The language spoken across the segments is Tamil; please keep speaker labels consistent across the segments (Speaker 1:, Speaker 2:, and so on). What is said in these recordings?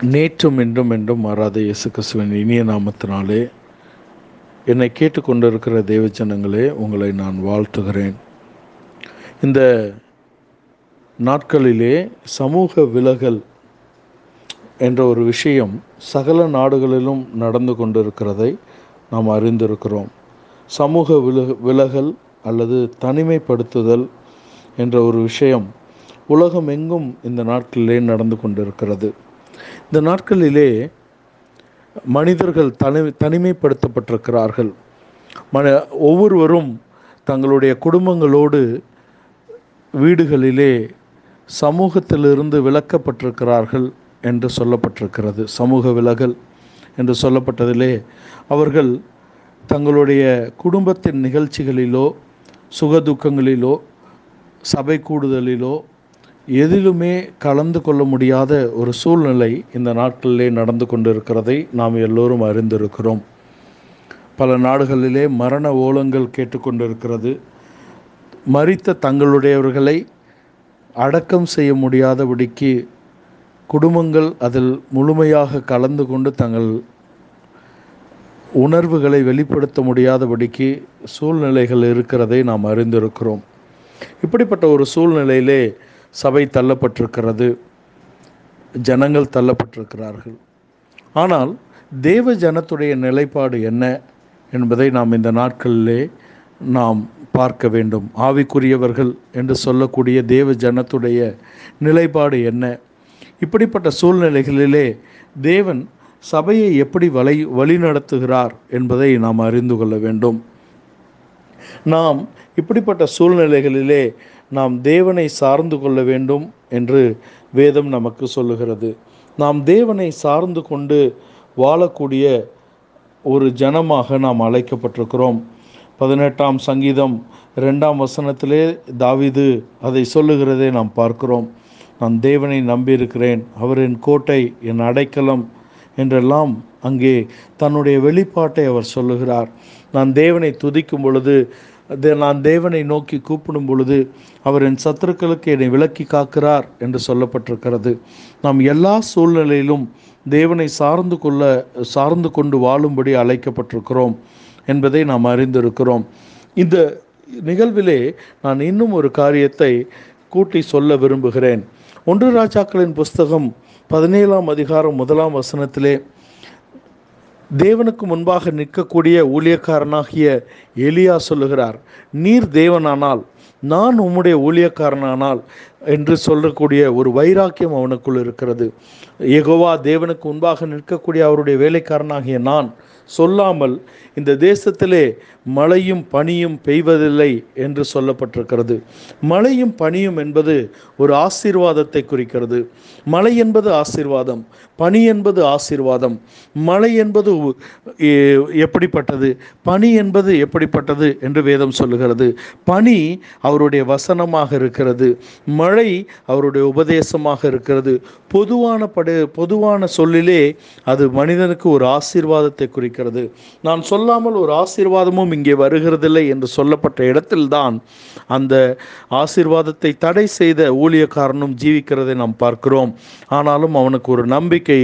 Speaker 1: நேற்றும் இன்றும் என்றும் மாறாத இயேசு கிறிஸ்துவின் இனிய நாமத்தினாலே என்னை கேட்டுக்கொண்டிருக்கிற ஜனங்களே உங்களை நான் வாழ்த்துகிறேன். இந்த நாட்களிலே சமூக விலகல் என்ற ஒரு விஷயம் சகல நாடுகளிலும் நடந்து கொண்டிருக்கிறதை நாம் அறிந்திருக்கிறோம். சமூக விலக விலகல் அல்லது தனிமைப்படுத்துதல் என்ற ஒரு விஷயம் உலகம் எங்கும் இந்த நாட்களிலே நடந்து கொண்டிருக்கிறது. இந்த நாட்களிலே மனிதர்கள் தனி தனிமைப்படுத்தப்பட்டிருக்கிறார்கள். மன ஒவ்வொருவரும் தங்களுடைய குடும்பங்களோடு வீடுகளிலே சமூகத்திலிருந்து விலக்கப்பட்டிருக்கிறார்கள் என்று சொல்லப்பட்டிருக்கிறது. சமூக விலகல் என்று சொல்லப்பட்டதிலே அவர்கள் தங்களுடைய குடும்பத்தின் நிகழ்ச்சிகளிலோ சுகதுக்கங்களிலோ சபை கூடுதலிலோ எதிலுமே கலந்து கொள்ள முடியாத ஒரு சூழ்நிலை இந்த நாட்களிலே நடந்து கொண்டிருக்கிறதை நாம் எல்லோரும் அறிந்திருக்கிறோம். பல நாடுகளிலே மரண ஓலங்கள் கேட்டுக்கொண்டிருக்கிறது. மறித்த தங்களுடையவர்களை அடக்கம் செய்ய முடியாதபடிக்கு குடும்பங்கள் அதில் முழுமையாக கலந்து கொண்டு தங்கள் உணர்வுகளை வெளிப்படுத்த முடியாதபடிக்கு சூழ்நிலைகள் இருக்கிறதை நாம் அறிந்திருக்கிறோம். இப்படிப்பட்ட ஒரு சூழ்நிலையிலே சபை தள்ளப்பட்டிருக்கிறது ஜனங்கள் தள்ளப்பட்டிருக்கிறார்கள். ஆனால் தேவ ஜனத்துடைய நிலைப்பாடு என்ன என்பதை நாம் இந்த நாட்களிலே நாம் பார்க்க வேண்டும். ஆவிக்குரியவர்கள் என்று சொல்லக்கூடிய தேவ ஜனத்துடைய நிலைப்பாடு என்ன? இப்படிப்பட்ட சூழ்நிலைகளிலே தேவன் சபையை எப்படி வழி வழிநடத்துகிறார் என்பதை நாம் அறிந்து கொள்ள வேண்டும். நாம் இப்படிப்பட்ட சூழ்நிலைகளிலே நாம் தேவனை சார்ந்து கொள்ள வேண்டும் என்று வேதம் நமக்கு சொல்லுகிறது. நாம் தேவனை சார்ந்து கொண்டு வாழக்கூடிய ஒரு ஜனமாக நாம் அழைக்கப்பட்டிருக்கிறோம். பதினெட்டாம் சங்கீதம் ரெண்டாம் வசனத்திலே தாவிது அதை சொல்லுகிறதை நாம் பார்க்கிறோம். நான் தேவனை நம்பியிருக்கிறேன் அவர் என் கோட்டை என் அடைக்கலம் என்றெல்லாம் அங்கே தன்னுடைய வெளிப்பாட்டை அவர் சொல்லுகிறார். நான் தேவனை துதிக்கும் பொழுது நான் தேவனை நோக்கி கூப்பிடும் பொழுது அவர் என் சத்துருக்களுக்கு என்னை விலக்கி காக்கிறார் என்று சொல்லப்பட்டிருக்கிறது. நாம் எல்லா சூழ்நிலையிலும் தேவனை சார்ந்து கொள்ள சார்ந்து கொண்டு வாழும்படி அழைக்கப்பட்டிருக்கிறோம் என்பதை நாம் அறிந்திருக்கிறோம். இந்த நிகழ்விலே நான் இன்னும் ஒரு காரியத்தை கூட்டி சொல்ல விரும்புகிறேன். ஒன்று ராஜாக்களின் புஸ்தகம் பதினேழாம் அதிகாரம் முதலாம் வசனத்திலே தேவனுக்கு முன்பாக நிற்கக்கூடிய ஊழியக்காரனாகிய எலியா சொல்லுகிறார் நீர் தேவனானால் நான் உம்முடைய ஊழியக்காரனானால் என்று சொல்லக்கூடிய ஒரு வைராக்கியம் அவனுக்குள் இருக்கிறது. எகோவா தேவனுக்கு முன்பாக நிற்கக்கூடிய அவருடைய வேலைக்காரனாகிய நான் சொல்லாமல் இந்த தேசத்திலே மழையும் பனியும் பெய்வதில்லை என்று சொல்லப்பட்டிருக்கிறது. மழையும் பனியும் என்பது ஒரு ஆசீர்வாதத்தை குறிக்கிறது. மழை என்பது ஆசீர்வாதம் பனி என்பது ஆசீர்வாதம். மழை என்பது எப்படிப்பட்டது? பனி என்பது எப்படிப்பட்டது என்று வேதம் சொல்லுகிறது. பனி அவருடைய வசனமாக இருக்கிறது. மழை அவருடைய உபதேசமாக இருக்கிறது. பொதுவான படு பொதுவான சொல்லிலே அது மனிதனுக்கு ஒரு ஆசீர்வாதத்தை குறிக்கிறது. நான் சொல்லாமல் ஒரு ஆசீர்வாதமும் இங்கே வருகிறதில்லை என்று சொல்லப்பட்ட இடத்தில்தான் அந்த ஆசீர்வாதத்தை தடை செய்த ஊழியக்காரனும் ஜீவிக்கிறதை நாம் பார்க்கிறோம். ஆனாலும் அவனுக்கு ஒரு நம்பிக்கை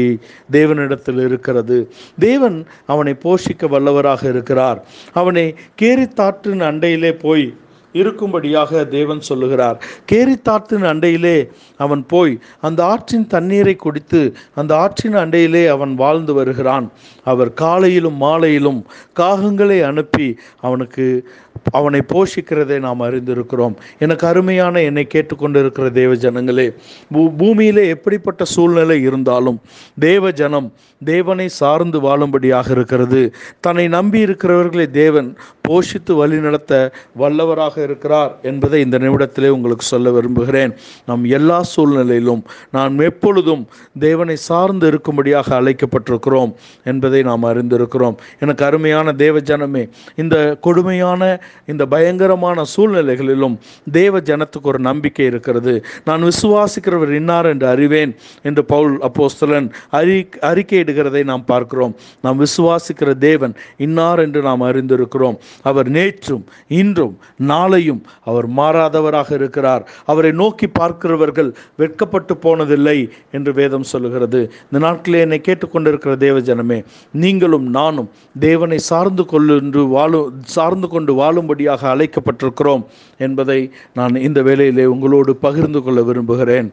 Speaker 1: தேவனிடத்தில் இருக்கிறது. தேவன் அவனை போஷிக்க வல்லவராக இருக்கிறார். அவனை கேரித்தாற்றின் அண்டையிலே போய் இருக்கும்படியாக தேவன் சொல்லுகிறார். கேரித்தாற்றின் அண்டையிலே அவன் போய் அந்த ஆற்றின் தண்ணீரை குடித்து அந்த ஆற்றின் அண்டையிலே அவன் வாழ்ந்து வருகிறான். அவர் காலையிலும் மாலையிலும் காகங்களை அனுப்பி அவனுக்கு அவனை போஷிக்கிறதை நாம் அறிந்திருக்கிறோம். எனக்கு அருமையான என்னை கேட்டுக்கொண்டிருக்கிற தேவ ஜனங்களே பூ பூமியிலே எப்படிப்பட்ட சூழ்நிலை இருந்தாலும் தேவ ஜனம் தேவனை சார்ந்து வாழும்படியாக இருக்கிறது. தன்னை நம்பி இருக்கிறவர்களை தேவன் போஷித்து வழிநடத்த வல்லவராக இருக்கிறார் என்பதை இந்த நிமிடத்திலே உங்களுக்கு சொல்ல விரும்புகிறேன். நம் எல்லா சூழ்நிலையிலும் நாம் எப்பொழுதும் தேவனை சார்ந்து இருக்கும்படியாக அழைக்கப்பட்டிருக்கிறோம் என்பதை நாம் அறிந்திருக்கிறோம். எனக்கு அருமையான தேவ ஜனமே இந்த கொடுமையான இந்த பயங்கரமான சூழ்நிலைகளிலும் தேவ ஜனத்துக்கு ஒரு நம்பிக்கை இருக்கிறது. நான் விசுவாசிக்கிறவர் இன்னார் என்று அறிவேன் என்று பவுல் அப்போஸ்தலன் அறி அறிக்கையிடுகிறதை நாம் பார்க்கிறோம். நாம் விசுவாசிக்கிற தேவன் இன்னார் என்று நாம் அறிந்திருக்கிறோம். அவர் நேற்றும் இன்றும் நாளையும் அவர் மாறாதவராக இருக்கிறார். அவரை நோக்கி பார்க்கிறவர்கள் வெட்கப்பட்டு போனதில்லை என்று வேதம் சொல்லுகிறது. இந்த நாட்களே என்னை கேட்டுக்கொண்டிருக்கிற தேவஜனமே நீங்களும் நானும் தேவனை சார்ந்து கொள்ளு வாழும் சார்ந்து கொண்டு வாழும்படியாக அழைக்கப்பட்டிருக்கிறோம் என்பதை நான் இந்த வேளையிலே உங்களோடு பகிர்ந்து கொள்ள விரும்புகிறேன்.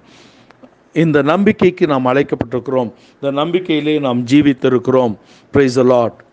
Speaker 1: இந்த நம்பிக்கைக்கு நாம் அழைக்கப்பட்டிருக்கிறோம். இந்த நம்பிக்கையிலே நாம் ஜீவித்திருக்கிறோம். Price lot